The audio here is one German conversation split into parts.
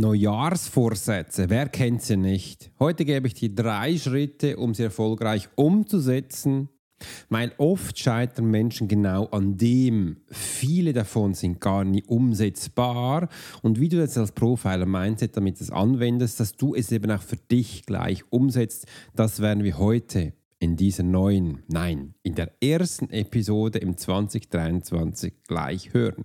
Neujahrsvorsätze, wer kennt sie nicht? Heute gebe ich dir drei Schritte, um sie erfolgreich umzusetzen. Weil oft scheitern Menschen genau an dem. Viele davon sind gar nicht umsetzbar. Und wie du jetzt als Profiler Mindset damit es anwendest, dass du es eben auch für dich gleich umsetzt, das werden wir heute in dieser neuen, nein, in der ersten Episode im 2023 gleich hören.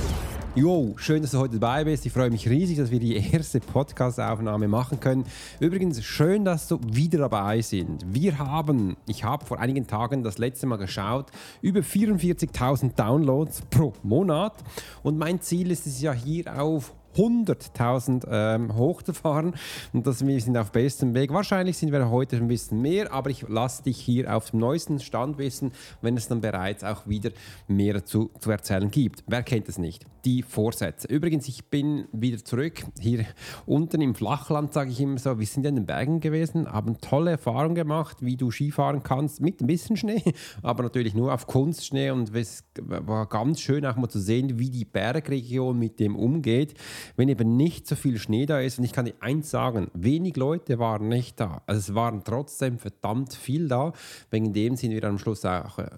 Jo, schön, dass du heute dabei bist. Ich freue mich riesig, dass wir die erste Podcast-Aufnahme machen können. Übrigens, schön, dass du wieder dabei sind. Wir haben, ich habe vor einigen Tagen das letzte Mal geschaut, über 44.000 Downloads pro Monat. Und mein Ziel ist es ja hier auf 100.000 ähm, hochzufahren und dass wir sind auf bestem Weg. Wahrscheinlich sind wir heute ein bisschen mehr, aber ich lasse dich hier auf dem neuesten Stand wissen, wenn es dann bereits auch wieder mehr zu, zu erzählen gibt. Wer kennt es nicht? Die Vorsätze. Übrigens, ich bin wieder zurück hier unten im Flachland, sage ich immer so. Wir sind in den Bergen gewesen, haben tolle Erfahrungen gemacht, wie du Skifahren kannst mit ein bisschen Schnee, aber natürlich nur auf Kunstschnee und es war ganz schön auch mal zu sehen, wie die Bergregion mit dem umgeht wenn eben nicht so viel Schnee da ist. Und ich kann dir eins sagen, wenig Leute waren nicht da. Also es waren trotzdem verdammt viel da. Wegen dem sind wir am Schluss auch äh,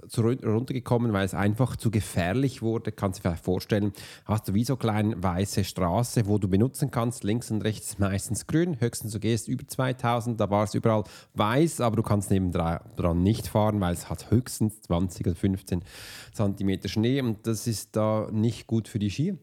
runtergekommen, weil es einfach zu gefährlich wurde. Kannst du dir vielleicht vorstellen, hast du wie so eine kleine weiße Straße, wo du benutzen kannst. Links und rechts meistens grün. Höchstens du gehst über 2000, da war es überall weiß, aber du kannst nebendran nicht fahren, weil es hat höchstens 20 oder 15 Zentimeter Schnee und das ist da nicht gut für die Ski.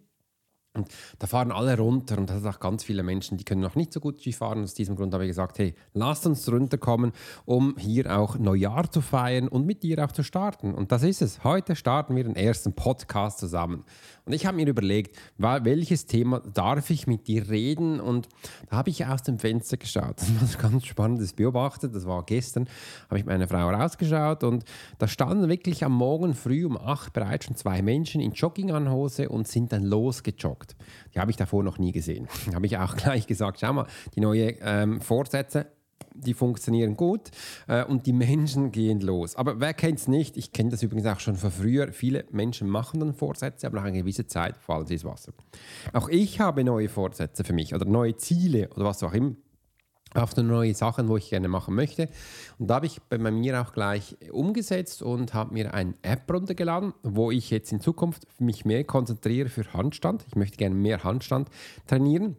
Und da fahren alle runter und das sind auch ganz viele Menschen, die können noch nicht so gut Ski fahren. Aus diesem Grund habe ich gesagt, hey, lasst uns runterkommen, um hier auch Neujahr zu feiern und mit dir auch zu starten. Und das ist es. Heute starten wir den ersten Podcast zusammen. Und ich habe mir überlegt, welches Thema darf ich mit dir reden? Und da habe ich aus dem Fenster geschaut. Das war ganz spannendes beobachtet. Das war gestern, habe ich meine Frau rausgeschaut und da standen wirklich am Morgen früh um acht bereits schon zwei Menschen in Jogginganhose und sind dann losgejoggt. Die habe ich davor noch nie gesehen. Habe ich auch gleich gesagt, schau mal, die neue ähm, Vorsätze die funktionieren gut äh, und die Menschen gehen los. Aber wer kennt es nicht? Ich kenne das übrigens auch schon von früher. Viele Menschen machen dann Vorsätze, aber nach einer gewissen Zeit fallen sie ins Wasser. Auch ich habe neue Vorsätze für mich oder neue Ziele oder was auch immer auf neue Sachen, wo ich gerne machen möchte. Und da habe ich bei mir auch gleich umgesetzt und habe mir eine App runtergeladen, wo ich jetzt in Zukunft mich mehr konzentriere für Handstand. Ich möchte gerne mehr Handstand trainieren.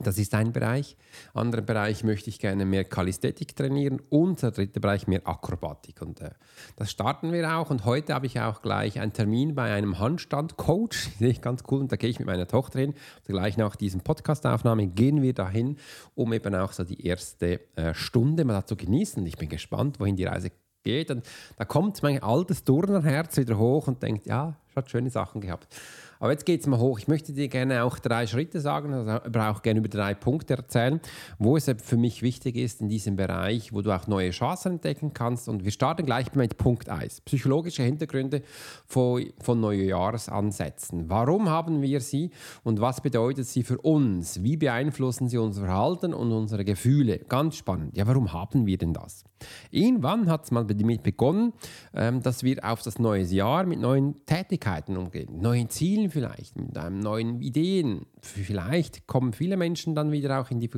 Das ist ein Bereich. Anderer Bereich möchte ich gerne mehr Kalisthetik trainieren und der dritte Bereich mehr Akrobatik. Und äh, das starten wir auch. Und heute habe ich auch gleich einen Termin bei einem Handstand-Coach. Sehe ich ganz cool. Und da gehe ich mit meiner Tochter hin. Und gleich nach diesem Podcast-Aufnahme gehen wir dahin, um eben auch so die erste äh, Stunde mal zu genießen. Ich bin gespannt, wohin die Reise geht. Und da kommt mein altes Turnerherz wieder hoch und denkt, ja, hat schöne Sachen gehabt. Aber jetzt geht es mal hoch. Ich möchte dir gerne auch drei Schritte sagen, also aber auch gerne über drei Punkte erzählen, wo es für mich wichtig ist in diesem Bereich, wo du auch neue Chancen entdecken kannst. Und wir starten gleich mit Punkt 1. Psychologische Hintergründe von, von Neujahrsansätzen. Warum haben wir sie und was bedeutet sie für uns? Wie beeinflussen sie unser Verhalten und unsere Gefühle? Ganz spannend. Ja, warum haben wir denn das? Irgendwann hat es mal damit begonnen, ähm, dass wir auf das neue Jahr mit neuen Tätigkeiten umgehen, neuen Zielen vielleicht, mit einem neuen Ideen. Vielleicht kommen viele Menschen dann wieder auch in die,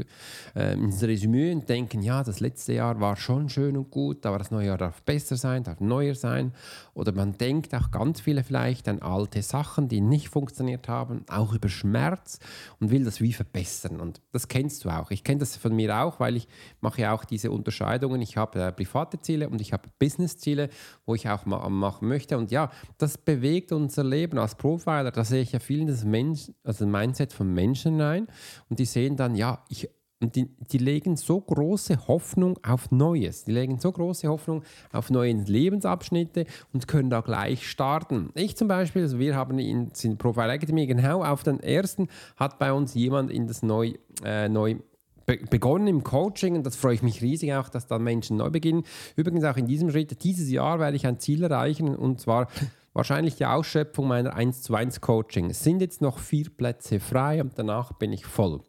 äh, ins Resümee und denken, ja, das letzte Jahr war schon schön und gut, aber das neue Jahr darf besser sein, darf neuer sein. Oder man denkt auch ganz viele vielleicht an alte Sachen, die nicht funktioniert haben, auch über Schmerz und will das wie verbessern. Und das kennst du auch. Ich kenne das von mir auch, weil ich mache ja auch diese Unterscheidungen. Ich habe habe äh, private Ziele und ich habe Business-Ziele, wo ich auch mal machen möchte. Und ja, das bewegt unser Leben als Profiler. Da sehe ich ja viel in das Mensch, also Mindset von Menschen rein. Und die sehen dann, ja, ich und die, die, legen so große Hoffnung auf Neues. Die legen so große Hoffnung auf neue Lebensabschnitte und können da gleich starten. Ich zum Beispiel, also wir haben in, in Profile Academy genau auf den ersten hat bei uns jemand in das neu, äh, neu begonnen im Coaching und das freue ich mich riesig auch, dass dann Menschen neu beginnen. Übrigens auch in diesem Schritt, dieses Jahr werde ich ein Ziel erreichen und zwar wahrscheinlich die Ausschöpfung meiner 1 zu 1 Coaching. Es sind jetzt noch vier Plätze frei und danach bin ich voll.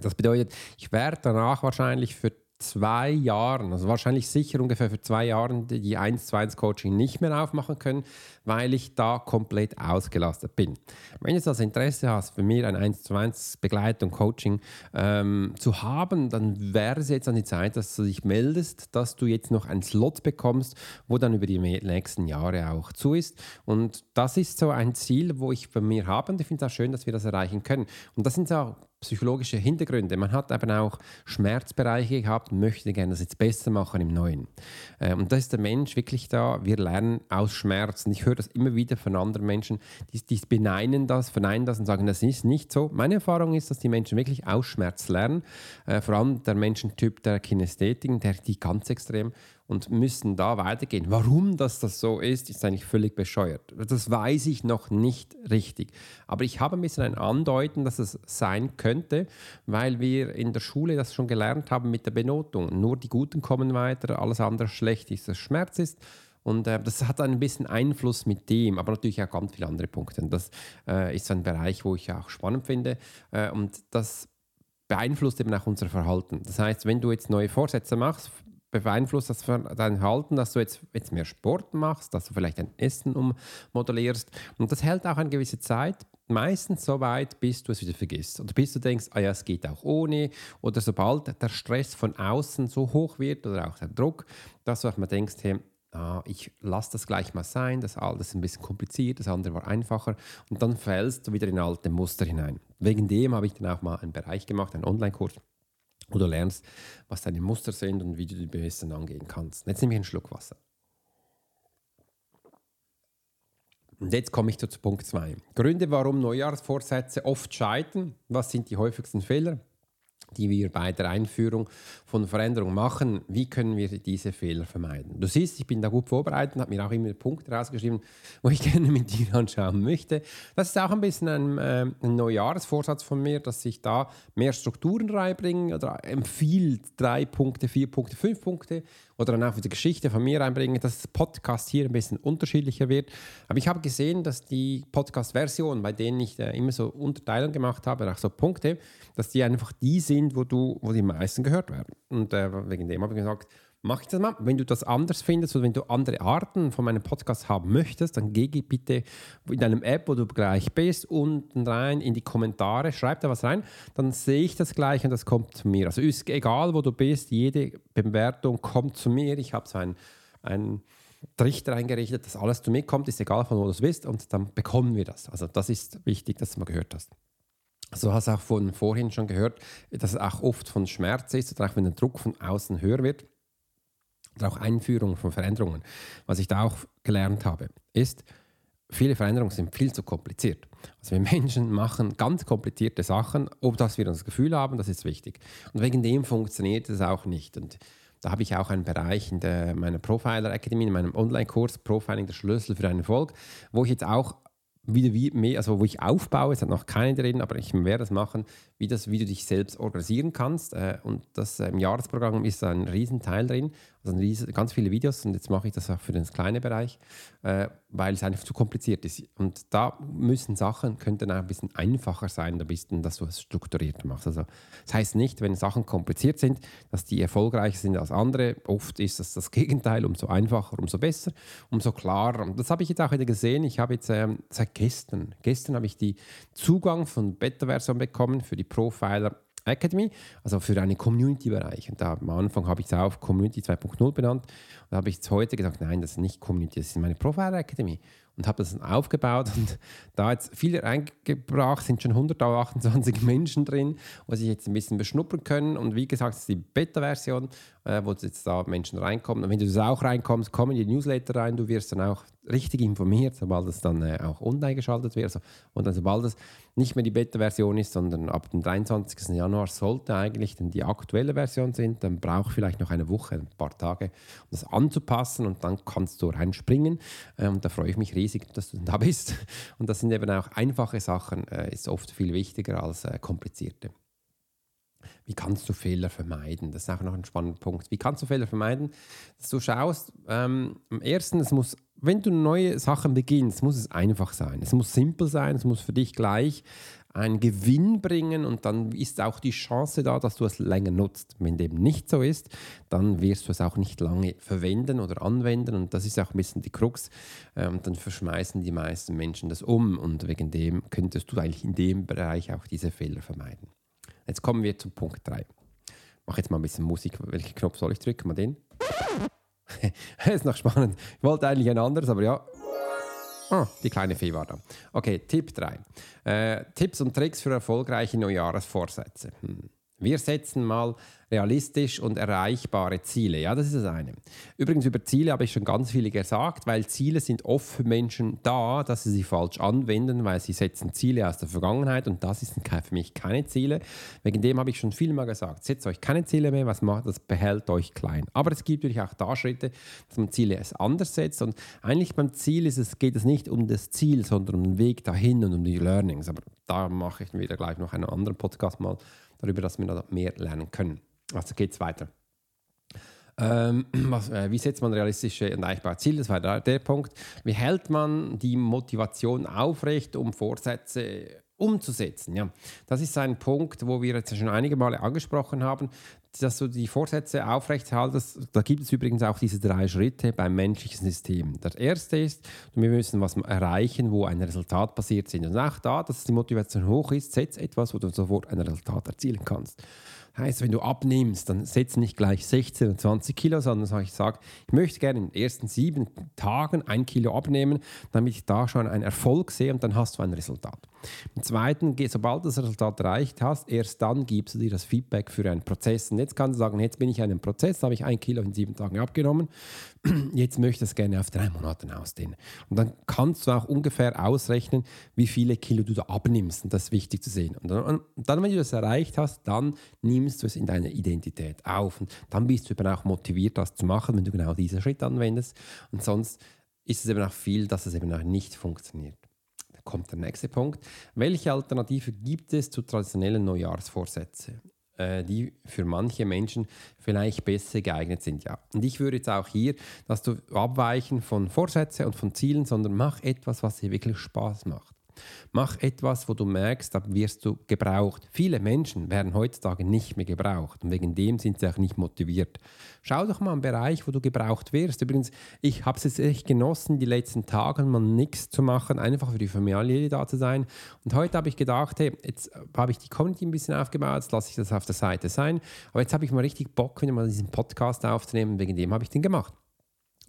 Das bedeutet, ich werde danach wahrscheinlich für zwei Jahren, also wahrscheinlich sicher ungefähr für zwei Jahre, die 1 zu 1 Coaching nicht mehr aufmachen können, weil ich da komplett ausgelastet bin. Wenn du das Interesse hast, für mich ein 1 zu 1 Begleitung, Coaching ähm, zu haben, dann wäre es jetzt an die Zeit, dass du dich meldest, dass du jetzt noch einen Slot bekommst, wo dann über die nächsten Jahre auch zu ist. Und das ist so ein Ziel, wo ich bei mir habe und ich finde es auch schön, dass wir das erreichen können. Und das sind so psychologische Hintergründe. Man hat eben auch Schmerzbereiche gehabt möchte gerne das jetzt besser machen im Neuen. Äh, und da ist der Mensch wirklich da, wir lernen aus Schmerz. Und ich höre das immer wieder von anderen Menschen, die, die beneinen das, verneinen das und sagen, das ist nicht so. Meine Erfahrung ist, dass die Menschen wirklich aus Schmerz lernen. Äh, vor allem der Menschentyp der Kinästhetiken, der die ganz extrem und müssen da weitergehen. Warum das, das so ist, ist eigentlich völlig bescheuert. Das weiß ich noch nicht richtig. Aber ich habe ein bisschen ein Andeuten, dass es sein könnte, weil wir in der Schule das schon gelernt haben mit der Benotung. Nur die Guten kommen weiter, alles andere schlecht ist, das Schmerz ist. Und äh, das hat ein bisschen Einfluss mit dem, aber natürlich auch ganz viele andere Punkte. Und das äh, ist ein Bereich, wo ich auch spannend finde. Äh, und das beeinflusst eben auch unser Verhalten. Das heißt, wenn du jetzt neue Vorsätze machst, beeinflusst das dein Verhalten, dass du jetzt, jetzt mehr Sport machst, dass du vielleicht dein Essen ummodellierst. Und das hält auch eine gewisse Zeit, meistens so weit, bis du es wieder vergisst. Oder bis du denkst, ah ja, es geht auch ohne. Oder sobald der Stress von außen so hoch wird oder auch der Druck, dass du auch mal denkst, hey, ah, ich lasse das gleich mal sein, das alles ist ein bisschen kompliziert, das andere war einfacher. Und dann fällst du wieder in alte Muster hinein. Wegen dem habe ich dann auch mal einen Bereich gemacht, einen Online-Kurs wo du lernst, was deine Muster sind und wie du die besser angehen kannst. Jetzt nehme ich einen Schluck Wasser. Und jetzt komme ich zu Punkt 2. Gründe, warum Neujahrsvorsätze oft scheitern. Was sind die häufigsten Fehler? Die wir bei der Einführung von Veränderungen machen, wie können wir diese Fehler vermeiden? Du siehst, ich bin da gut vorbereitet, habe mir auch immer Punkte rausgeschrieben, wo ich gerne mit dir anschauen möchte. Das ist auch ein bisschen ein, äh, ein Neujahresvorsatz von mir, dass ich da mehr Strukturen reinbringe oder empfiehlt drei Punkte, vier Punkte, fünf Punkte oder dann auch die Geschichte von mir reinbringen, dass das Podcast hier ein bisschen unterschiedlicher wird. Aber ich habe gesehen, dass die Podcast-Version, bei denen ich äh, immer so Unterteilungen gemacht habe, auch so Punkte, dass die einfach die sind, wo, du, wo die meisten gehört werden. Und äh, wegen dem habe ich gesagt, mach ich das mal. Wenn du das anders findest oder wenn du andere Arten von meinem Podcast haben möchtest, dann geh bitte in deinem App, wo du gleich bist, unten rein in die Kommentare, schreib da was rein, dann sehe ich das gleich und das kommt zu mir. Also ist egal, wo du bist, jede Bewertung kommt zu mir. Ich habe so einen, einen Trichter eingerichtet, dass alles zu mir kommt, ist egal, von wo du es bist und dann bekommen wir das. Also das ist wichtig, dass du mal gehört hast. So hast du auch von vorhin schon gehört, dass es auch oft von Schmerz ist oder auch wenn der Druck von außen höher wird oder auch Einführung von Veränderungen. Was ich da auch gelernt habe, ist, viele Veränderungen sind viel zu kompliziert. Also wir Menschen machen ganz komplizierte Sachen, ob das wir das Gefühl haben, das ist wichtig. Und wegen dem funktioniert es auch nicht. Und da habe ich auch einen Bereich in der, meiner Profiler Academy, in meinem Online-Kurs Profiling der Schlüssel für einen Erfolg, wo ich jetzt auch wieder wie mehr, also wo ich aufbaue, es hat noch keine drin, aber ich werde das machen, wie, das, wie du dich selbst organisieren kannst. Äh, und das äh, im Jahresprogramm ist ein Riesenteil drin, also ganz viele Videos und jetzt mache ich das auch für den kleinen Bereich, äh, weil es einfach zu kompliziert ist. Und da müssen Sachen, könnten auch ein bisschen einfacher sein, dass du es strukturiert machst. Also das heißt nicht, wenn Sachen kompliziert sind, dass die erfolgreicher sind als andere. Oft ist das das Gegenteil, umso einfacher, umso besser, umso klarer. Und das habe ich jetzt auch wieder gesehen. Ich habe jetzt ähm, seit gestern, gestern habe ich die Zugang von Beta-Version bekommen für die Profiler Academy, also für einen Community-Bereich. Und da am Anfang habe ich es auch Community 2.0 benannt. Und da habe ich jetzt heute gesagt, nein, das ist nicht Community, das ist meine Profiler Academy. Und habe das aufgebaut und da jetzt viele reingebracht, sind schon 128 Menschen drin, wo sich jetzt ein bisschen beschnuppern können. Und wie gesagt, das ist die Beta-Version, äh, wo jetzt da Menschen reinkommen. Und wenn du das auch reinkommst, kommen die Newsletter rein, du wirst dann auch richtig informiert, sobald es dann äh, auch online geschaltet wird. Also, und dann sobald es nicht mehr die Beta-Version ist, sondern ab dem 23. Januar sollte eigentlich dann die aktuelle Version sein, dann braucht vielleicht noch eine Woche, ein paar Tage, um das anzupassen und dann kannst du reinspringen. Äh, und da freue ich mich riesig, dass du da bist und das sind eben auch einfache Sachen, äh, ist oft viel wichtiger als äh, komplizierte. Wie kannst du Fehler vermeiden? Das ist auch noch ein spannender Punkt. Wie kannst du Fehler vermeiden? Dass du schaust, ähm, am ersten, es muss, wenn du neue Sachen beginnst, muss es einfach sein. Es muss simpel sein, es muss für dich gleich einen Gewinn bringen und dann ist auch die Chance da, dass du es länger nutzt. Wenn dem nicht so ist, dann wirst du es auch nicht lange verwenden oder anwenden und das ist auch ein bisschen die Krux. Ähm, dann verschmeißen die meisten Menschen das um und wegen dem könntest du eigentlich in dem Bereich auch diese Fehler vermeiden. Jetzt kommen wir zu Punkt 3. Ich mache jetzt mal ein bisschen Musik. Welchen Knopf soll ich drücken? Mal den. das ist noch spannend. Ich wollte eigentlich ein anderes, aber ja. Oh, die kleine Fee war da. Okay, Tipp 3. Äh, Tipps und Tricks für erfolgreiche Neujahresvorsätze. Hm. Wir setzen mal realistisch und erreichbare Ziele. Ja, das ist das eine. Übrigens über Ziele habe ich schon ganz viele gesagt, weil Ziele sind oft für Menschen da, dass sie sie falsch anwenden, weil sie setzen Ziele aus der Vergangenheit und das sind für mich keine Ziele. Wegen dem habe ich schon viel mal gesagt, setzt euch keine Ziele mehr, was macht, das behält euch klein. Aber es gibt natürlich auch da Schritte, dass man Ziele anders setzt und eigentlich beim Ziel ist es, geht es nicht um das Ziel, sondern um den Weg dahin und um die Learnings. Aber da mache ich wieder gleich noch einen anderen Podcast mal darüber, dass wir da mehr lernen können. Also geht es weiter. Ähm, was, äh, wie setzt man realistische und erreichbare Ziele? Das war der, der Punkt. Wie hält man die Motivation aufrecht, um Vorsätze umzusetzen? Ja, das ist ein Punkt, wo wir jetzt schon einige Male angesprochen haben, dass du die Vorsätze aufrechthaltest. Da gibt es übrigens auch diese drei Schritte beim menschlichen System. Der erste ist, wir müssen was erreichen, wo ein Resultat passiert ist. Und auch da, dass die Motivation hoch ist, setz etwas, wo du sofort ein Resultat erzielen kannst. Heißt, wenn du abnimmst, dann setz nicht gleich 16 oder 20 Kilo, sondern ich sage, ich möchte gerne in den ersten sieben Tagen ein Kilo abnehmen, damit ich da schon einen Erfolg sehe und dann hast du ein Resultat. Im zweiten, sobald das Resultat erreicht hast, erst dann gibst du dir das Feedback für einen Prozess. Und jetzt kannst du sagen, jetzt bin ich in einem Prozess, habe ich ein Kilo in sieben Tagen abgenommen, jetzt möchte ich das gerne auf drei Monate ausdehnen. Und dann kannst du auch ungefähr ausrechnen, wie viele Kilo du da abnimmst. Und das ist wichtig zu sehen. Und dann, wenn du das erreicht hast, dann nimmst du es in deine Identität auf. Und dann bist du eben auch motiviert, das zu machen, wenn du genau diesen Schritt anwendest. Und sonst ist es eben auch viel, dass es eben auch nicht funktioniert kommt der nächste Punkt. Welche Alternative gibt es zu traditionellen Neujahrsvorsätzen? Äh, die für manche Menschen vielleicht besser geeignet sind. Ja. Und ich würde jetzt auch hier, dass du abweichen von Vorsätzen und von Zielen, sondern mach etwas, was dir wirklich Spaß macht. Mach etwas, wo du merkst, da wirst du gebraucht. Viele Menschen werden heutzutage nicht mehr gebraucht und wegen dem sind sie auch nicht motiviert. Schau doch mal einen Bereich, wo du gebraucht wirst. Übrigens, ich habe es jetzt echt genossen, die letzten Tage mal nichts zu machen, einfach für die Familie da zu sein. Und heute habe ich gedacht, hey, jetzt habe ich die Community ein bisschen aufgebaut, jetzt lasse ich das auf der Seite sein. Aber jetzt habe ich mal richtig Bock, wieder mal diesen Podcast aufzunehmen. Wegen dem habe ich den gemacht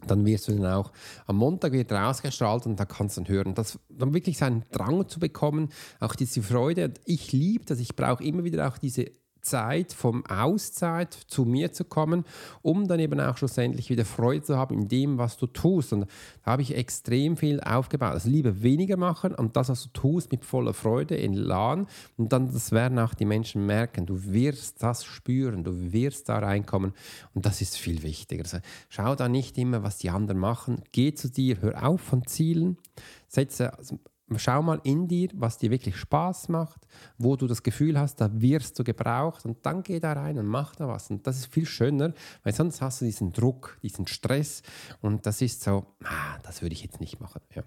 dann wirst du dann auch am Montag wieder ausgestrahlt und da kannst du dann hören. Das, dann wirklich seinen Drang zu bekommen, auch diese Freude. Ich liebe das, ich brauche immer wieder auch diese Zeit vom Auszeit zu mir zu kommen, um dann eben auch schlussendlich wieder Freude zu haben in dem, was du tust. Und da habe ich extrem viel aufgebaut. Also lieber weniger machen und das, was du tust, mit voller Freude in LAN. Und dann, das werden auch die Menschen merken. Du wirst das spüren, du wirst da reinkommen. Und das ist viel wichtiger. Also schau da nicht immer, was die anderen machen. Geh zu dir, hör auf von Zielen. Setze Schau mal in dir, was dir wirklich Spaß macht, wo du das Gefühl hast, da wirst du gebraucht und dann geh da rein und mach da was. Und das ist viel schöner, weil sonst hast du diesen Druck, diesen Stress und das ist so, ah, das würde ich jetzt nicht machen. Ja.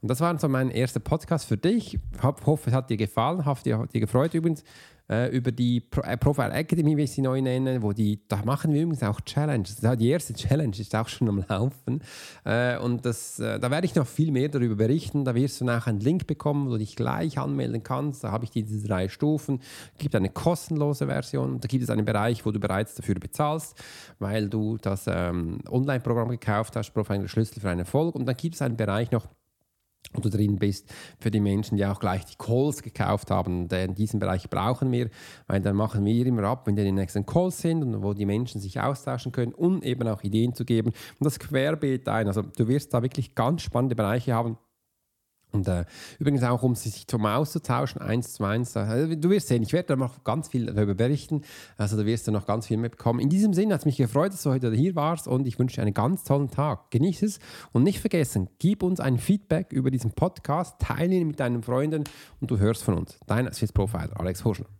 Und das war so mein erster Podcast für dich. Ich hoffe, es hat dir gefallen, hat dir, hat dir gefreut übrigens äh, über die Pro äh, Profile Academy, wie ich sie neu nenne, wo die, da machen wir übrigens auch Challenges. Die erste Challenge ist auch schon am Laufen. Äh, und das, äh, da werde ich noch viel mehr darüber berichten. Da wirst du nachher einen Link bekommen, wo du dich gleich anmelden kannst. Da habe ich diese drei Stufen. Es gibt eine kostenlose Version. Da gibt es einen Bereich, wo du bereits dafür bezahlst, weil du das ähm, Online-Programm gekauft hast, Profile Schlüssel für einen Erfolg. Und dann gibt es einen Bereich noch, du drin bist, für die Menschen, die auch gleich die Calls gekauft haben. In diesem Bereich brauchen wir, weil dann machen wir immer ab, wenn die nächsten Calls sind und wo die Menschen sich austauschen können und eben auch Ideen zu geben und das querbeet ein. Also du wirst da wirklich ganz spannende Bereiche haben. Und äh, übrigens auch, um sich zum auszutauschen, eins zu eins. Also, du wirst sehen, ich werde da noch ganz viel darüber berichten. Also da wirst du noch ganz viel mitbekommen. In diesem Sinne hat es mich gefreut, dass du heute hier warst und ich wünsche dir einen ganz tollen Tag. Genieß es und nicht vergessen, gib uns ein Feedback über diesen Podcast, teile ihn mit deinen Freunden und du hörst von uns. Dein Swiss Profiler, Alex Horschler.